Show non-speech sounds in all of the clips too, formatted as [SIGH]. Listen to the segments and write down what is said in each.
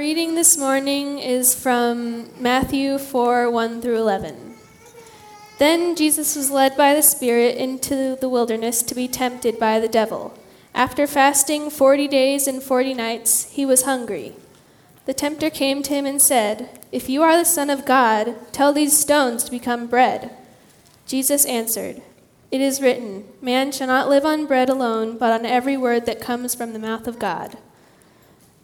reading this morning is from Matthew 4 1 through 11. Then Jesus was led by the Spirit into the wilderness to be tempted by the devil. After fasting 40 days and 40 nights, he was hungry. The tempter came to him and said, If you are the Son of God, tell these stones to become bread. Jesus answered, It is written, Man shall not live on bread alone, but on every word that comes from the mouth of God.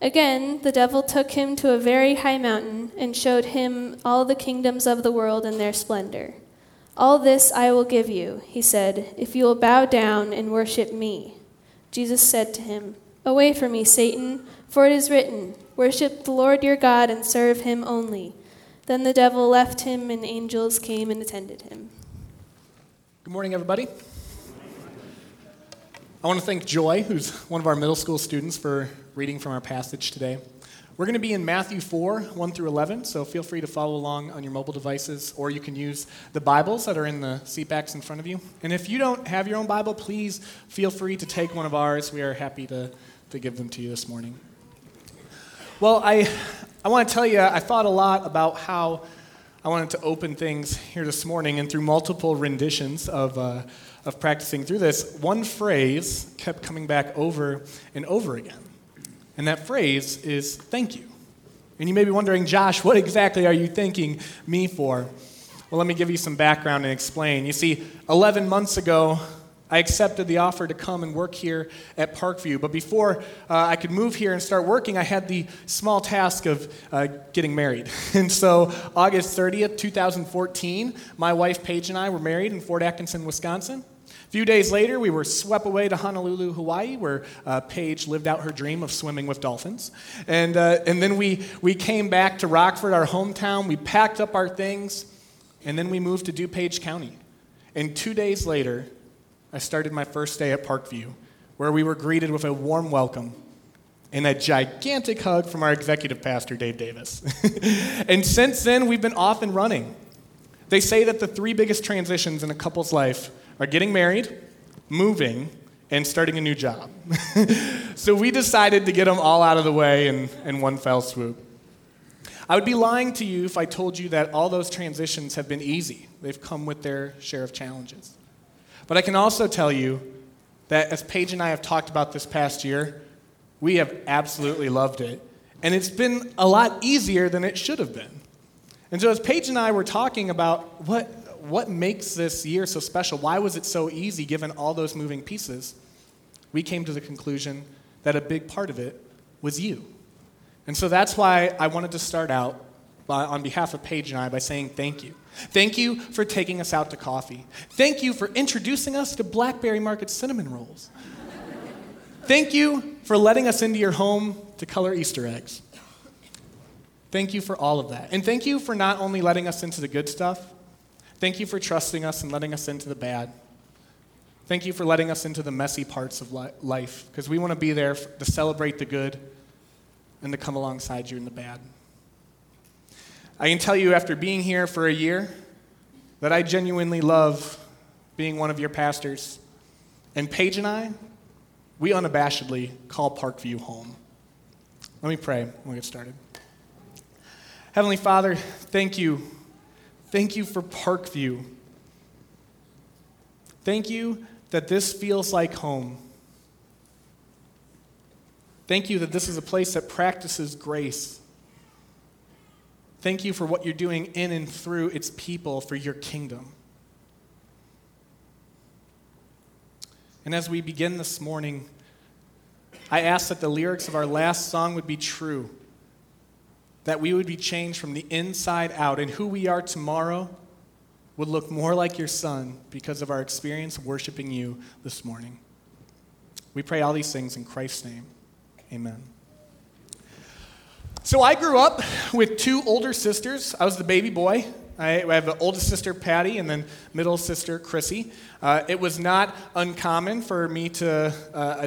Again, the devil took him to a very high mountain and showed him all the kingdoms of the world and their splendor. All this I will give you, he said, if you will bow down and worship me. Jesus said to him, Away from me, Satan, for it is written, Worship the Lord your God and serve him only. Then the devil left him, and angels came and attended him. Good morning, everybody. I want to thank Joy, who's one of our middle school students, for reading from our passage today. We're going to be in Matthew 4, 1 through 11, so feel free to follow along on your mobile devices, or you can use the Bibles that are in the seatbacks in front of you. And if you don't have your own Bible, please feel free to take one of ours. We are happy to, to give them to you this morning. Well, I, I want to tell you, I thought a lot about how I wanted to open things here this morning, and through multiple renditions of. Uh, of practicing through this, one phrase kept coming back over and over again. And that phrase is thank you. And you may be wondering, Josh, what exactly are you thanking me for? Well, let me give you some background and explain. You see, 11 months ago, I accepted the offer to come and work here at Parkview. But before uh, I could move here and start working, I had the small task of uh, getting married. [LAUGHS] And so, August 30th, 2014, my wife Paige and I were married in Fort Atkinson, Wisconsin. Few days later, we were swept away to Honolulu, Hawaii, where uh, Paige lived out her dream of swimming with dolphins. And, uh, and then we, we came back to Rockford, our hometown. We packed up our things, and then we moved to DuPage County. And two days later, I started my first day at Parkview, where we were greeted with a warm welcome and a gigantic hug from our executive pastor, Dave Davis. [LAUGHS] and since then, we've been off and running. They say that the three biggest transitions in a couple's life are getting married, moving, and starting a new job. [LAUGHS] so we decided to get them all out of the way in, in one fell swoop. I would be lying to you if I told you that all those transitions have been easy. They've come with their share of challenges. But I can also tell you that as Paige and I have talked about this past year, we have absolutely loved it. And it's been a lot easier than it should have been. And so as Paige and I were talking about what what makes this year so special? Why was it so easy given all those moving pieces? We came to the conclusion that a big part of it was you. And so that's why I wanted to start out by, on behalf of Paige and I by saying thank you. Thank you for taking us out to coffee. Thank you for introducing us to Blackberry Market cinnamon rolls. Thank you for letting us into your home to color Easter eggs. Thank you for all of that. And thank you for not only letting us into the good stuff, Thank you for trusting us and letting us into the bad. Thank you for letting us into the messy parts of life, because we want to be there to celebrate the good and to come alongside you in the bad. I can tell you after being here for a year that I genuinely love being one of your pastors. And Paige and I, we unabashedly call Parkview home. Let me pray when we get started. Heavenly Father, thank you Thank you for Parkview. Thank you that this feels like home. Thank you that this is a place that practices grace. Thank you for what you're doing in and through its people for your kingdom. And as we begin this morning, I ask that the lyrics of our last song would be true that we would be changed from the inside out, and who we are tomorrow would look more like your son because of our experience worshiping you this morning. We pray all these things in Christ's name. Amen. So I grew up with two older sisters. I was the baby boy, I, have an oldest sister, Patty, and then middle sister, Chrissy. Uh, it was not uncommon for me to uh,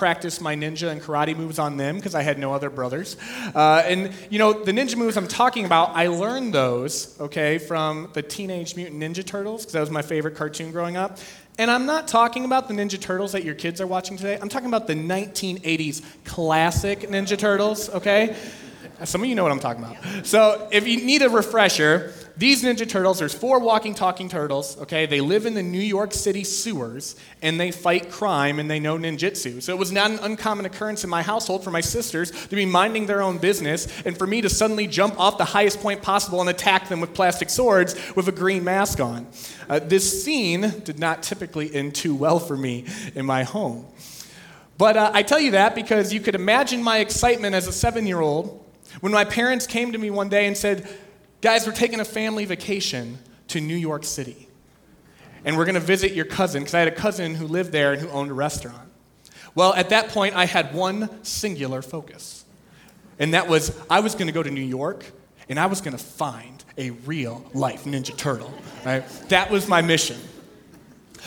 practice my ninja and karate moves on them because I had no other brothers. Uh, and, you know, the ninja moves I'm talking about, I learned those, okay, from the Teenage Mutant Ninja Turtles because that was my favorite cartoon growing up. And I'm not talking about the Ninja Turtles that your kids are watching today. I'm talking about the 1980s classic Ninja Turtles, okay? Some of you know what I'm talking about. So if you need a refresher, these Ninja Turtles, there's four walking, talking turtles, okay? They live in the New York City sewers and they fight crime and they know ninjutsu. So it was not an uncommon occurrence in my household for my sisters to be minding their own business and for me to suddenly jump off the highest point possible and attack them with plastic swords with a green mask on. Uh, this scene did not typically end too well for me in my home. But uh, I tell you that because you could imagine my excitement as a seven year old when my parents came to me one day and said, Guys, we're taking a family vacation to New York City. And we're going to visit your cousin, because I had a cousin who lived there and who owned a restaurant. Well, at that point, I had one singular focus. And that was I was going to go to New York and I was going to find a real life Ninja Turtle. Right? That was my mission.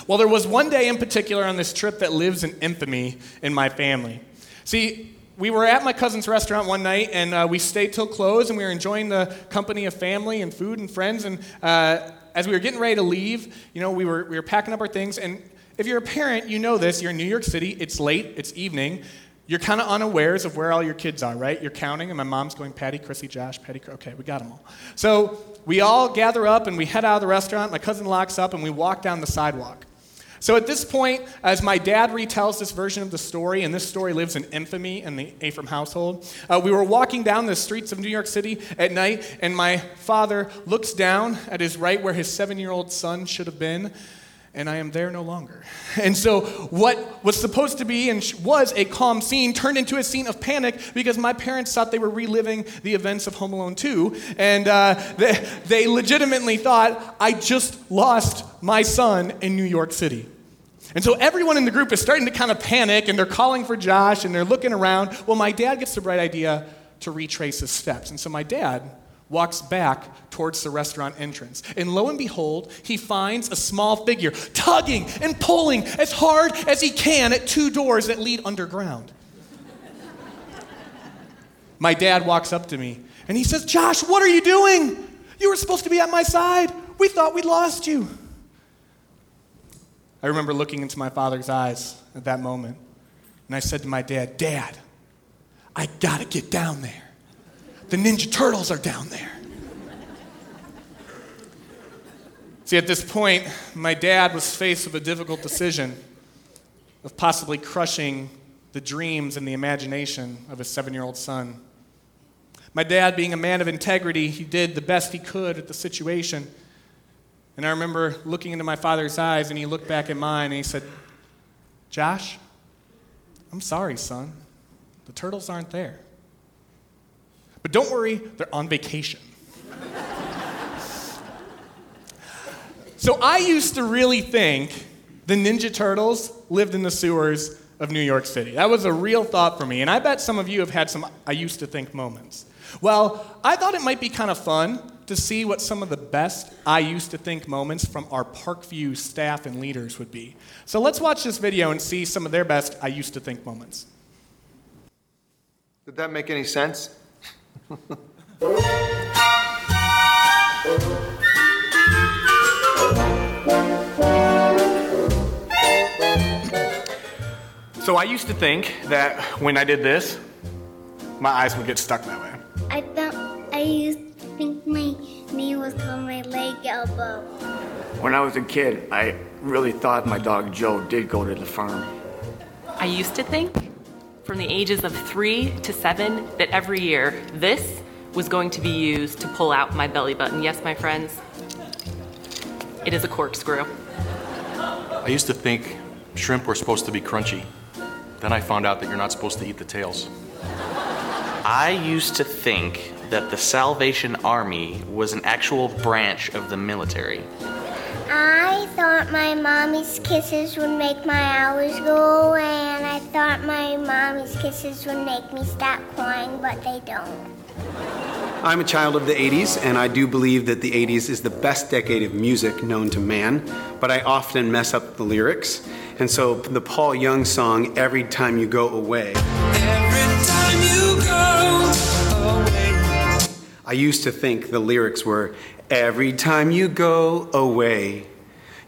Well, there was one day in particular on this trip that lives in infamy in my family. See, we were at my cousin's restaurant one night and uh, we stayed till close and we were enjoying the company of family and food and friends and uh, as we were getting ready to leave you know we were, we were packing up our things and if you're a parent you know this you're in new york city it's late it's evening you're kind of unawares of where all your kids are right? You're counting and my mom's going patty chrissy josh patty okay we got them all. So we all gather up and we head out of the restaurant my cousin locks up and we walk down the sidewalk so at this point, as my dad retells this version of the story, and this story lives in infamy in the Afram household, uh, we were walking down the streets of New York City at night, and my father looks down at his right where his seven year old son should have been, and I am there no longer. [LAUGHS] And so, what was supposed to be and was a calm scene turned into a scene of panic because my parents thought they were reliving the events of Home Alone 2. And uh, they, they legitimately thought, I just lost my son in New York City. And so everyone in the group is starting to kind of panic and they're calling for Josh and they're looking around. Well, my dad gets the bright idea to retrace his steps. And so my dad walks back towards the restaurant entrance. And lo and behold, he finds a small figure tugging and pulling as hard as he can at two doors that lead underground. my dad walks up to me and he says, Josh, what are you doing? You were supposed to be at my side. We thought we'd lost you. I remember looking into my father's eyes at that moment, and I said to my dad, Dad, I gotta get down there. The Ninja Turtles are down there. See, at this point, my dad was faced with a difficult decision of possibly crushing the dreams and the imagination of his seven year old son. My dad, being a man of integrity, he did the best he could at the situation. And I remember looking into my father's eyes, and he looked back at mine and he said, Josh, I'm sorry, son. The turtles aren't there. But don't worry, they're on vacation. [LAUGHS] so I used to really think the Ninja Turtles lived in the sewers of New York City. That was a real thought for me. And I bet some of you have had some I used to think moments. Well, I thought it might be kind of fun to see what some of the best I used to think moments from our Parkview staff and leaders would be. So let's watch this video and see some of their best I used to think moments. Did that make any sense? [LAUGHS] So I used to think that when I did this, my eyes would get stuck that way. I thought I used to think my knee was on my leg elbow. When I was a kid, I really thought my dog Joe did go to the farm. I used to think from the ages of three to seven that every year this was going to be used to pull out my belly button. Yes, my friends, it is a corkscrew. I used to think shrimp were supposed to be crunchy. Then I found out that you're not supposed to eat the tails. I used to think that the Salvation Army was an actual branch of the military. I thought my mommy's kisses would make my hours go away, and I thought my mommy's kisses would make me stop crying, but they don't. I'm a child of the 80s, and I do believe that the 80s is the best decade of music known to man, but I often mess up the lyrics. And so the Paul Young song, Every Time You Go Away. Every time you go away. I used to think the lyrics were, Every time you go away,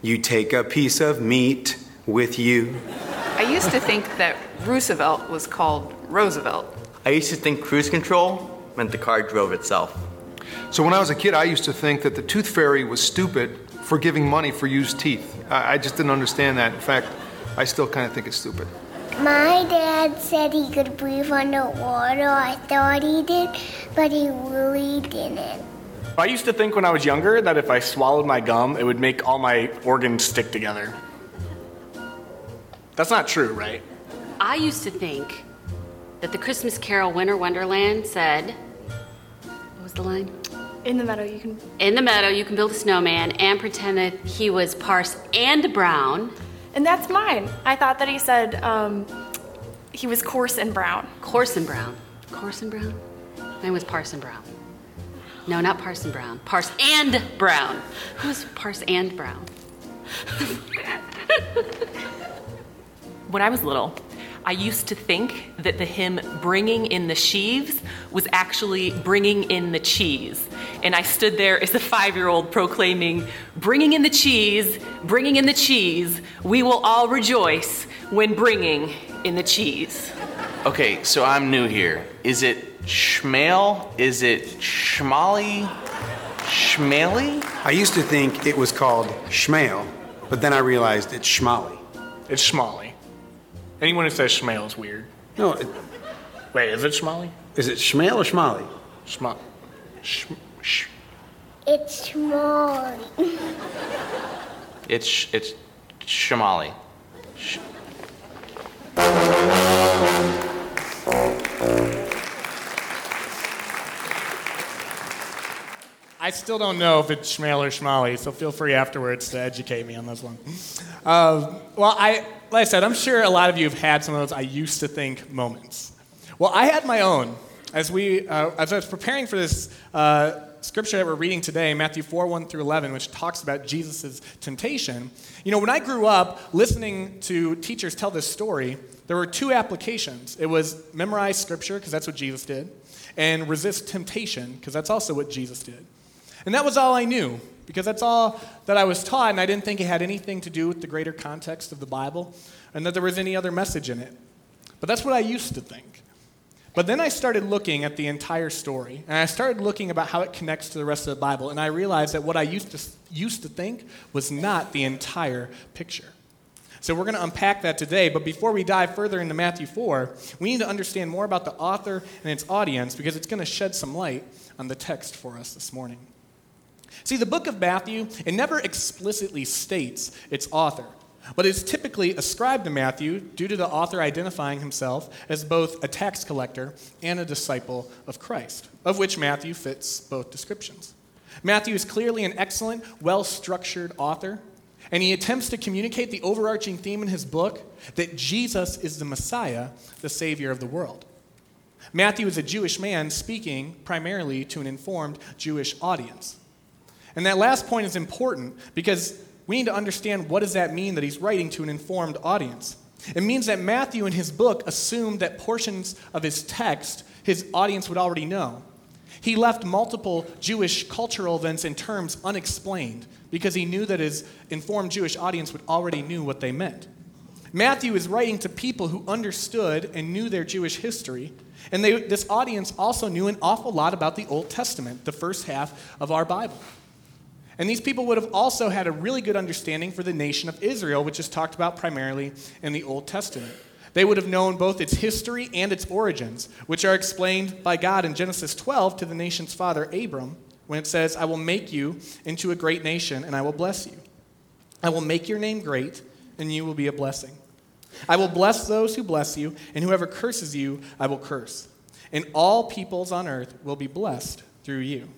you take a piece of meat with you. I used to think that Roosevelt was called Roosevelt. I used to think cruise control meant the car drove itself. So when I was a kid, I used to think that the tooth fairy was stupid for giving money for used teeth. I, I just didn't understand that. In fact, I still kind of think it's stupid. My dad said he could breathe underwater. I thought he did, but he really didn't. I used to think when I was younger that if I swallowed my gum, it would make all my organs stick together. That's not true, right? I used to think that the Christmas Carol Winter Wonderland said, what was the line? In the meadow, you can. In the meadow, you can build a snowman and pretend that he was Parse and Brown. And that's mine. I thought that he said um, he was coarse and brown. Coarse and brown. Coarse and brown? Mine was Parson Brown. No, not Parson Brown. Parse and Brown. Who's Parse and Brown? when I was little, I used to think that the hymn Bringing in the Sheaves was actually bringing in the cheese. And I stood there as a five year old proclaiming, Bringing in the cheese, bringing in the cheese, we will all rejoice when bringing in the cheese. Okay, so I'm new here. Is it Schmale? Is it Schmally? Schmally? I used to think it was called Schmale, but then I realized it's Schmally. It's Schmally. Anyone who says Schmale is weird. No, it, Wait, is it Schmally? is it Schmale or Schmally? Schma. Sh- sh- It's small. It's it's Shamali. Sh- I still don't know if it's Schmale or Schmally, so feel free afterwards to educate me on this one. Um, well, I, like I said, I'm sure a lot of you have had some of those I used to think moments. Well, I had my own. As, we, uh, as I was preparing for this uh, scripture that we're reading today, Matthew 4 1 through 11, which talks about Jesus' temptation, you know, when I grew up listening to teachers tell this story, there were two applications. It was memorize scripture, because that's what Jesus did, and resist temptation, because that's also what Jesus did. And that was all I knew, because that's all that I was taught, and I didn't think it had anything to do with the greater context of the Bible, and that there was any other message in it. But that's what I used to think. But then I started looking at the entire story, and I started looking about how it connects to the rest of the Bible, and I realized that what I used to, used to think was not the entire picture. So we're going to unpack that today, but before we dive further into Matthew 4, we need to understand more about the author and its audience because it's going to shed some light on the text for us this morning. See, the book of Matthew, it never explicitly states its author but is typically ascribed to Matthew due to the author identifying himself as both a tax collector and a disciple of Christ, of which Matthew fits both descriptions. Matthew is clearly an excellent, well structured author, and he attempts to communicate the overarching theme in his book that Jesus is the Messiah, the Savior of the world. Matthew is a Jewish man speaking primarily to an informed Jewish audience. And that last point is important because we need to understand what does that mean that he's writing to an informed audience. It means that Matthew in his book assumed that portions of his text his audience would already know. He left multiple Jewish cultural events and terms unexplained because he knew that his informed Jewish audience would already knew what they meant. Matthew is writing to people who understood and knew their Jewish history, and they, this audience also knew an awful lot about the Old Testament, the first half of our Bible. And these people would have also had a really good understanding for the nation of Israel, which is talked about primarily in the Old Testament. They would have known both its history and its origins, which are explained by God in Genesis 12 to the nation's father, Abram, when it says, I will make you into a great nation and I will bless you. I will make your name great and you will be a blessing. I will bless those who bless you, and whoever curses you, I will curse. And all peoples on earth will be blessed through you.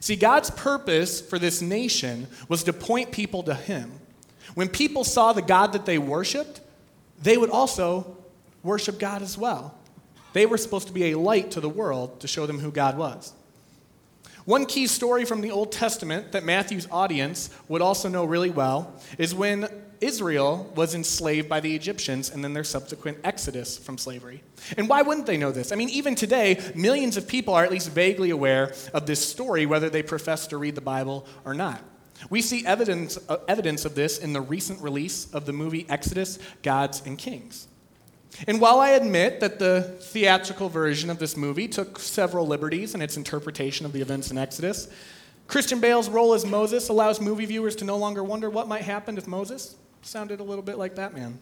See, God's purpose for this nation was to point people to Him. When people saw the God that they worshiped, they would also worship God as well. They were supposed to be a light to the world to show them who God was. One key story from the Old Testament that Matthew's audience would also know really well is when Israel was enslaved by the Egyptians and then their subsequent exodus from slavery. And why wouldn't they know this? I mean, even today, millions of people are at least vaguely aware of this story, whether they profess to read the Bible or not. We see evidence, uh, evidence of this in the recent release of the movie Exodus Gods and Kings. And while I admit that the theatrical version of this movie took several liberties in its interpretation of the events in Exodus, Christian Bale's role as Moses allows movie viewers to no longer wonder what might happen if Moses sounded a little bit like Batman.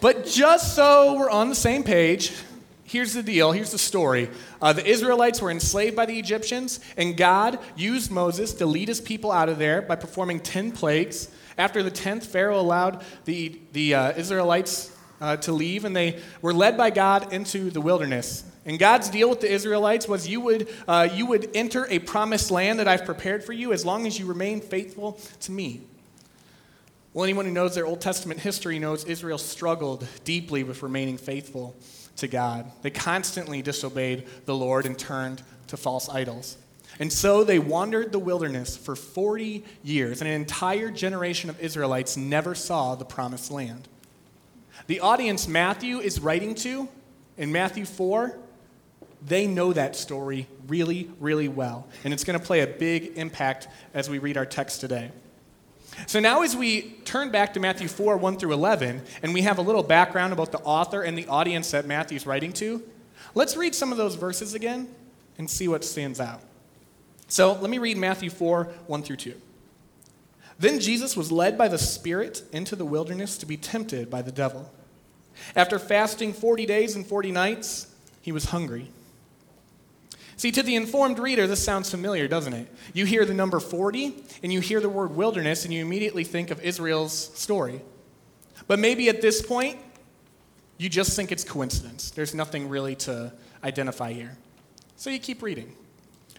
but just so we're on the same page, here's the deal here's the story. Uh, the Israelites were enslaved by the Egyptians, and God used Moses to lead his people out of there by performing 10 plagues. After the 10th, Pharaoh allowed the, the uh, Israelites uh, to leave, and they were led by God into the wilderness. And God's deal with the Israelites was you would, uh, you would enter a promised land that I've prepared for you as long as you remain faithful to me. Well, anyone who knows their Old Testament history knows Israel struggled deeply with remaining faithful to God. They constantly disobeyed the Lord and turned to false idols. And so they wandered the wilderness for 40 years, and an entire generation of Israelites never saw the promised land. The audience Matthew is writing to in Matthew 4, they know that story really, really well. And it's going to play a big impact as we read our text today. So now, as we turn back to Matthew 4, 1 through 11, and we have a little background about the author and the audience that Matthew's writing to, let's read some of those verses again and see what stands out. So let me read Matthew 4, 1 through 2. Then Jesus was led by the Spirit into the wilderness to be tempted by the devil. After fasting 40 days and 40 nights, he was hungry. See, to the informed reader, this sounds familiar, doesn't it? You hear the number 40 and you hear the word wilderness and you immediately think of Israel's story. But maybe at this point, you just think it's coincidence. There's nothing really to identify here. So you keep reading.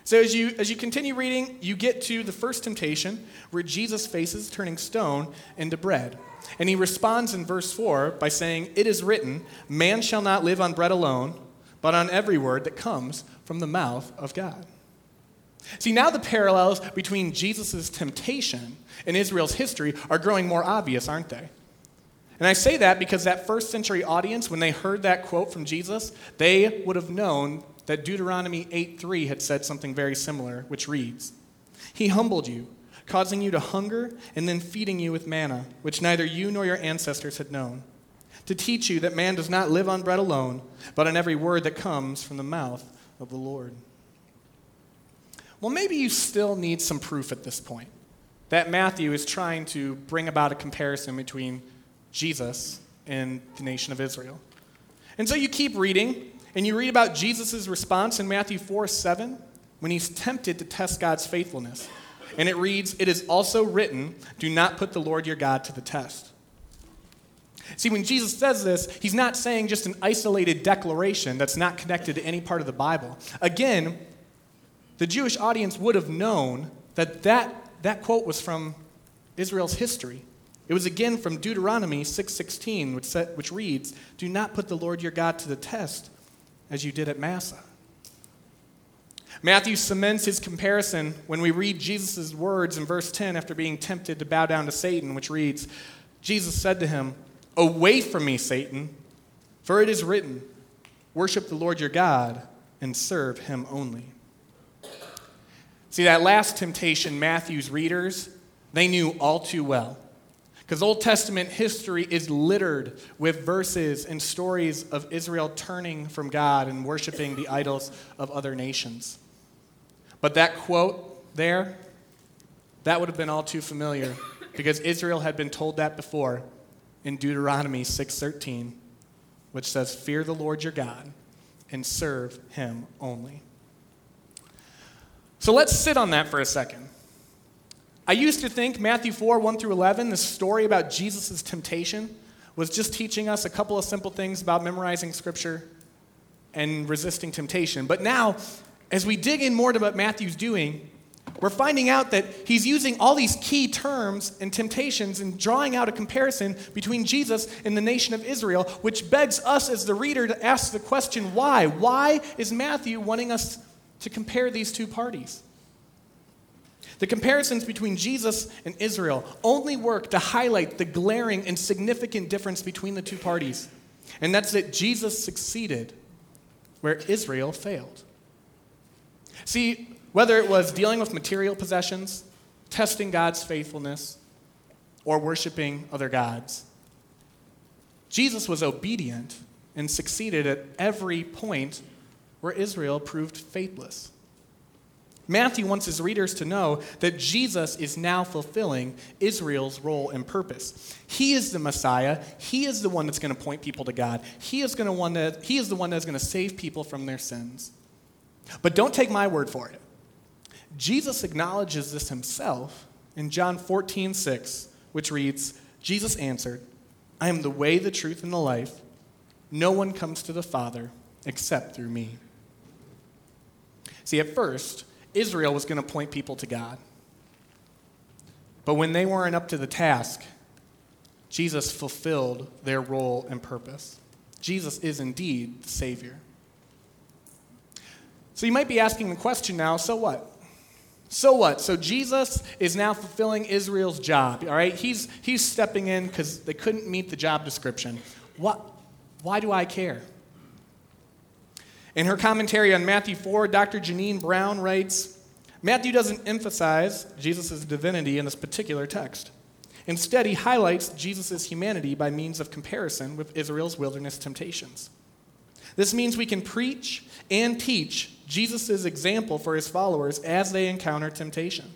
So as you, as you continue reading, you get to the first temptation where Jesus faces turning stone into bread. And he responds in verse 4 by saying, It is written, Man shall not live on bread alone, but on every word that comes from the mouth of God. See, now the parallels between Jesus' temptation and Israel's history are growing more obvious, aren't they? And I say that because that first century audience, when they heard that quote from Jesus, they would have known that Deuteronomy 8:3 had said something very similar, which reads, He humbled you, causing you to hunger and then feeding you with manna, which neither you nor your ancestors had known to teach you that man does not live on bread alone, but on every word that comes from the mouth of the Lord. Well, maybe you still need some proof at this point that Matthew is trying to bring about a comparison between Jesus and the nation of Israel. And so you keep reading, and you read about Jesus' response in Matthew 4 7 when he's tempted to test God's faithfulness. And it reads, It is also written, Do not put the Lord your God to the test. See, when Jesus says this, he's not saying just an isolated declaration that's not connected to any part of the Bible. Again, the Jewish audience would have known that that, that quote was from Israel's history. It was again from Deuteronomy 6:16, which, which reads, "Do not put the Lord your God to the test, as you did at Massah." Matthew cements his comparison when we read Jesus' words in verse 10 after being tempted to bow down to Satan, which reads, Jesus said to him, Away from me, Satan, for it is written, Worship the Lord your God and serve him only. See, that last temptation, Matthew's readers, they knew all too well. Because Old Testament history is littered with verses and stories of Israel turning from God and worshiping the idols of other nations. But that quote there, that would have been all too familiar because Israel had been told that before in Deuteronomy 6:13, which says, "Fear the Lord your God and serve him only." So let's sit on that for a second. I used to think Matthew 4, 1 through 11, the story about Jesus' temptation, was just teaching us a couple of simple things about memorizing scripture and resisting temptation. But now, as we dig in more to what Matthew's doing, we're finding out that he's using all these key terms and temptations and drawing out a comparison between Jesus and the nation of Israel, which begs us as the reader to ask the question why? Why is Matthew wanting us to compare these two parties. The comparisons between Jesus and Israel only work to highlight the glaring and significant difference between the two parties, and that's that Jesus succeeded where Israel failed. See, whether it was dealing with material possessions, testing God's faithfulness, or worshiping other gods, Jesus was obedient and succeeded at every point where Israel proved faithless. Matthew wants his readers to know that Jesus is now fulfilling Israel's role and purpose. He is the Messiah. He is the one that's going to point people to God. He is, going to one that, he is the one that's going to save people from their sins. But don't take my word for it. Jesus acknowledges this himself in John 14, 6, which reads Jesus answered, I am the way, the truth, and the life. No one comes to the Father except through me. See, at first, Israel was going to point people to God. But when they weren't up to the task, Jesus fulfilled their role and purpose. Jesus is indeed the Savior. So you might be asking the question now so what? So what? So Jesus is now fulfilling Israel's job, all right? He's, he's stepping in because they couldn't meet the job description. What, why do I care? In her commentary on Matthew 4, Dr. Jeannine Brown writes Matthew doesn't emphasize Jesus' divinity in this particular text. Instead, he highlights Jesus' humanity by means of comparison with Israel's wilderness temptations. This means we can preach and teach Jesus' example for his followers as they encounter temptation.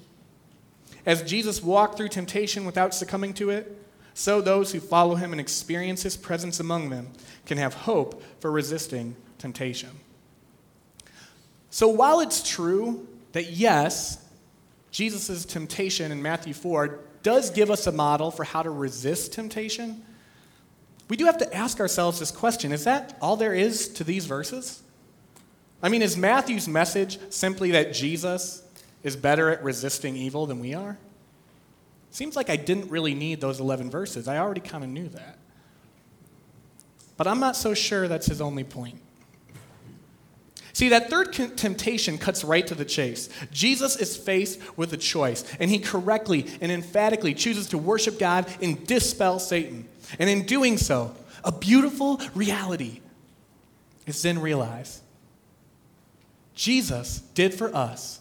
As Jesus walked through temptation without succumbing to it, so those who follow him and experience his presence among them can have hope for resisting temptation. So while it's true that yes, Jesus' temptation in Matthew 4 does give us a model for how to resist temptation, we do have to ask ourselves this question is that all there is to these verses? I mean, is Matthew's message simply that Jesus is better at resisting evil than we are? Seems like I didn't really need those 11 verses. I already kind of knew that. But I'm not so sure that's his only point. See, that third temptation cuts right to the chase. Jesus is faced with a choice, and he correctly and emphatically chooses to worship God and dispel Satan. And in doing so, a beautiful reality is then realized. Jesus did for us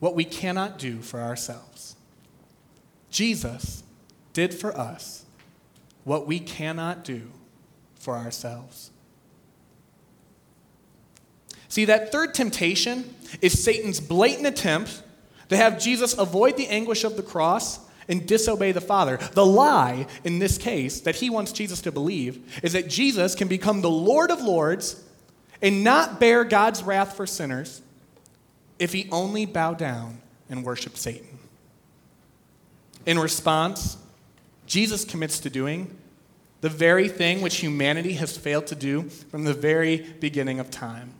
what we cannot do for ourselves. Jesus did for us what we cannot do for ourselves. See, that third temptation is Satan's blatant attempt to have Jesus avoid the anguish of the cross and disobey the Father. The lie, in this case, that he wants Jesus to believe is that Jesus can become the Lord of Lords and not bear God's wrath for sinners if he only bow down and worship Satan. In response, Jesus commits to doing the very thing which humanity has failed to do from the very beginning of time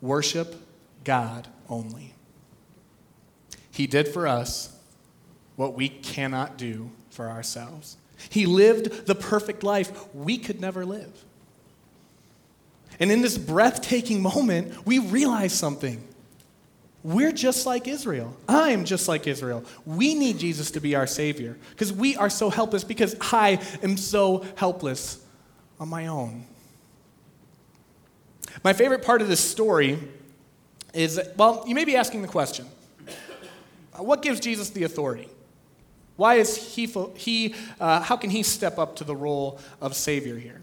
worship God only. He did for us what we cannot do for ourselves. He lived the perfect life we could never live. And in this breathtaking moment, we realize something. We're just like Israel. I am just like Israel. We need Jesus to be our Savior because we are so helpless, because I am so helpless on my own. My favorite part of this story is well, you may be asking the question what gives Jesus the authority? Why is he, he uh, how can he step up to the role of Savior here?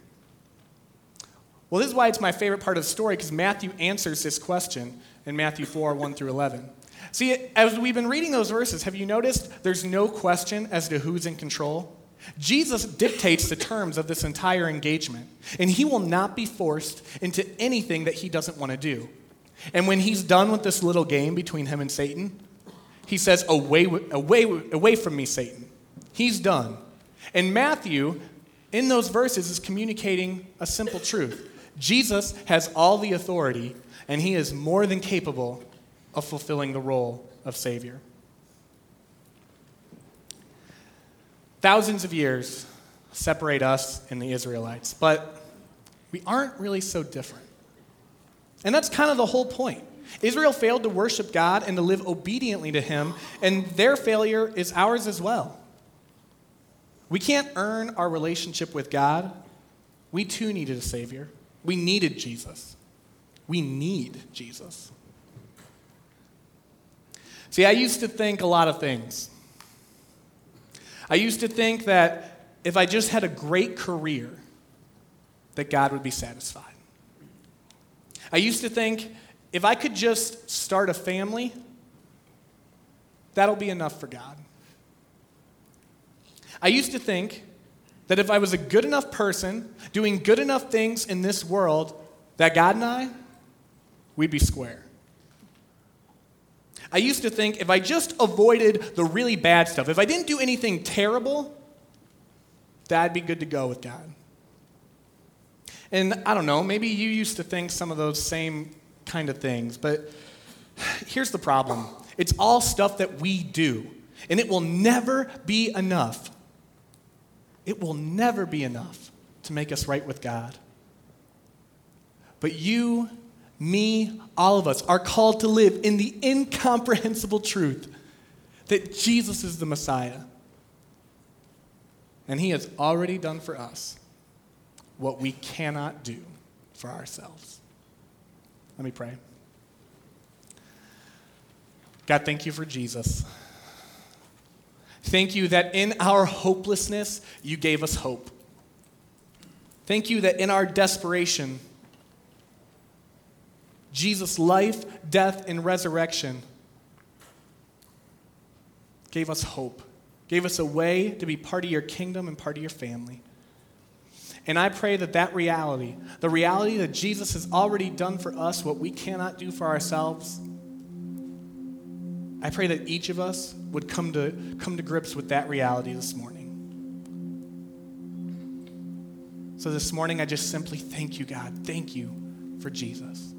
Well, this is why it's my favorite part of the story because Matthew answers this question in Matthew 4 1 through 11. See, as we've been reading those verses, have you noticed there's no question as to who's in control? Jesus dictates the terms of this entire engagement, and he will not be forced into anything that he doesn't want to do. And when he's done with this little game between him and Satan, he says, Away, away, away from me, Satan. He's done. And Matthew, in those verses, is communicating a simple truth Jesus has all the authority, and he is more than capable of fulfilling the role of Savior. Thousands of years separate us and the Israelites, but we aren't really so different. And that's kind of the whole point. Israel failed to worship God and to live obediently to Him, and their failure is ours as well. We can't earn our relationship with God. We too needed a Savior. We needed Jesus. We need Jesus. See, I used to think a lot of things. I used to think that if I just had a great career, that God would be satisfied. I used to think if I could just start a family, that'll be enough for God. I used to think that if I was a good enough person doing good enough things in this world, that God and I, we'd be square. I used to think if I just avoided the really bad stuff, if I didn't do anything terrible, that'd be good to go with God. And I don't know, maybe you used to think some of those same kind of things, but here's the problem it's all stuff that we do, and it will never be enough. It will never be enough to make us right with God. But you, me, all of us are called to live in the incomprehensible truth that Jesus is the Messiah. And he has already done for us what we cannot do for ourselves. Let me pray. God, thank you for Jesus. Thank you that in our hopelessness, you gave us hope. Thank you that in our desperation, Jesus' life, death, and resurrection gave us hope, gave us a way to be part of your kingdom and part of your family. And I pray that that reality, the reality that Jesus has already done for us what we cannot do for ourselves, I pray that each of us would come to, come to grips with that reality this morning. So this morning, I just simply thank you, God. Thank you for Jesus.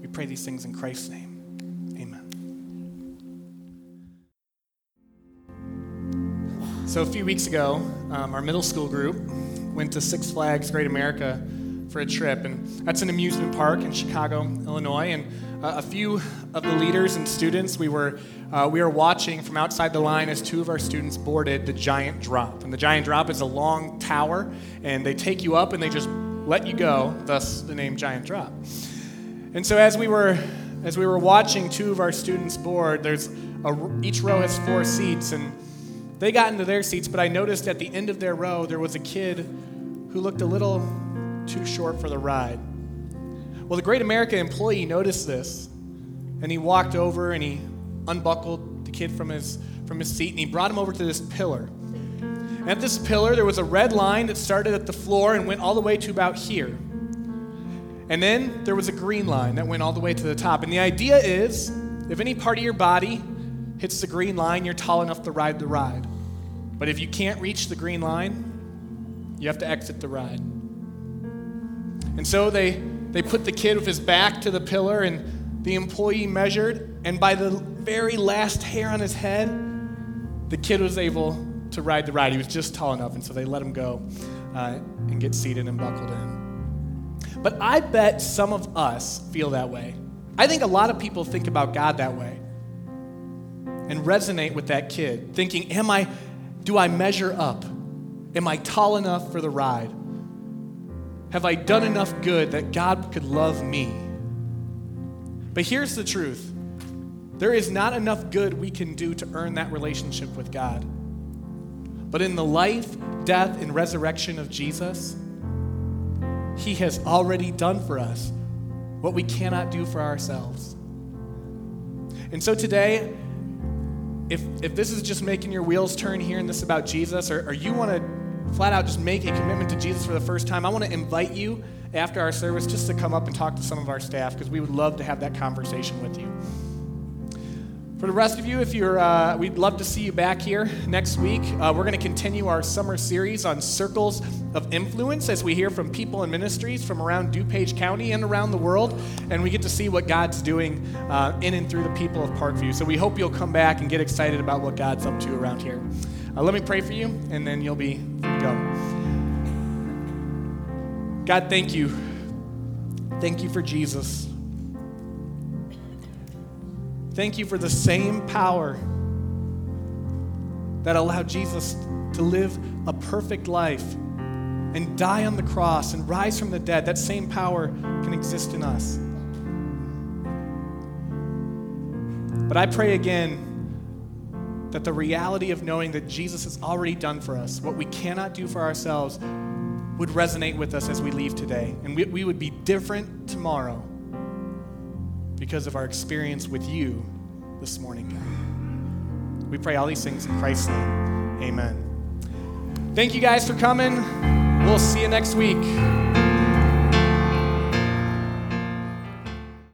We pray these things in Christ's name. Amen. So, a few weeks ago, um, our middle school group went to Six Flags Great America for a trip, and that's an amusement park in Chicago, Illinois. And uh, a few of the leaders and students, we were, uh, we were watching from outside the line as two of our students boarded the giant drop. And the giant drop is a long tower, and they take you up and they just let you go, thus the name Giant Drop. And so as we were as we were watching two of our students board, there's a, each row has four seats, and they got into their seats, but I noticed at the end of their row there was a kid who looked a little too short for the ride. Well, the Great America employee noticed this, and he walked over and he unbuckled the kid from his, from his seat and he brought him over to this pillar. At this pillar, there was a red line that started at the floor and went all the way to about here. And then there was a green line that went all the way to the top. And the idea is if any part of your body hits the green line, you're tall enough to ride the ride. But if you can't reach the green line, you have to exit the ride. And so they, they put the kid with his back to the pillar, and the employee measured, and by the very last hair on his head, the kid was able to ride the ride. He was just tall enough, and so they let him go uh, and get seated and buckled in. But I bet some of us feel that way. I think a lot of people think about God that way and resonate with that kid, thinking, Am I, do I measure up? Am I tall enough for the ride? Have I done enough good that God could love me? But here's the truth there is not enough good we can do to earn that relationship with God. But in the life, death, and resurrection of Jesus, He has already done for us what we cannot do for ourselves. And so today, if, if this is just making your wheels turn hearing this about Jesus, or, or you want to flat out just make a commitment to Jesus for the first time, I want to invite you after our service just to come up and talk to some of our staff because we would love to have that conversation with you. For the rest of you, if you're, uh, we'd love to see you back here next week. Uh, we're going to continue our summer series on circles of influence as we hear from people and ministries from around DuPage County and around the world, and we get to see what God's doing uh, in and through the people of Parkview. So we hope you'll come back and get excited about what God's up to around here. Uh, let me pray for you, and then you'll be to go. God, thank you Thank you for Jesus. Thank you for the same power that allowed Jesus to live a perfect life and die on the cross and rise from the dead. That same power can exist in us. But I pray again that the reality of knowing that Jesus has already done for us what we cannot do for ourselves would resonate with us as we leave today. And we, we would be different tomorrow because of our experience with you this morning, God. We pray all these things in Christ's name. Amen. Thank you guys for coming. We'll see you next week.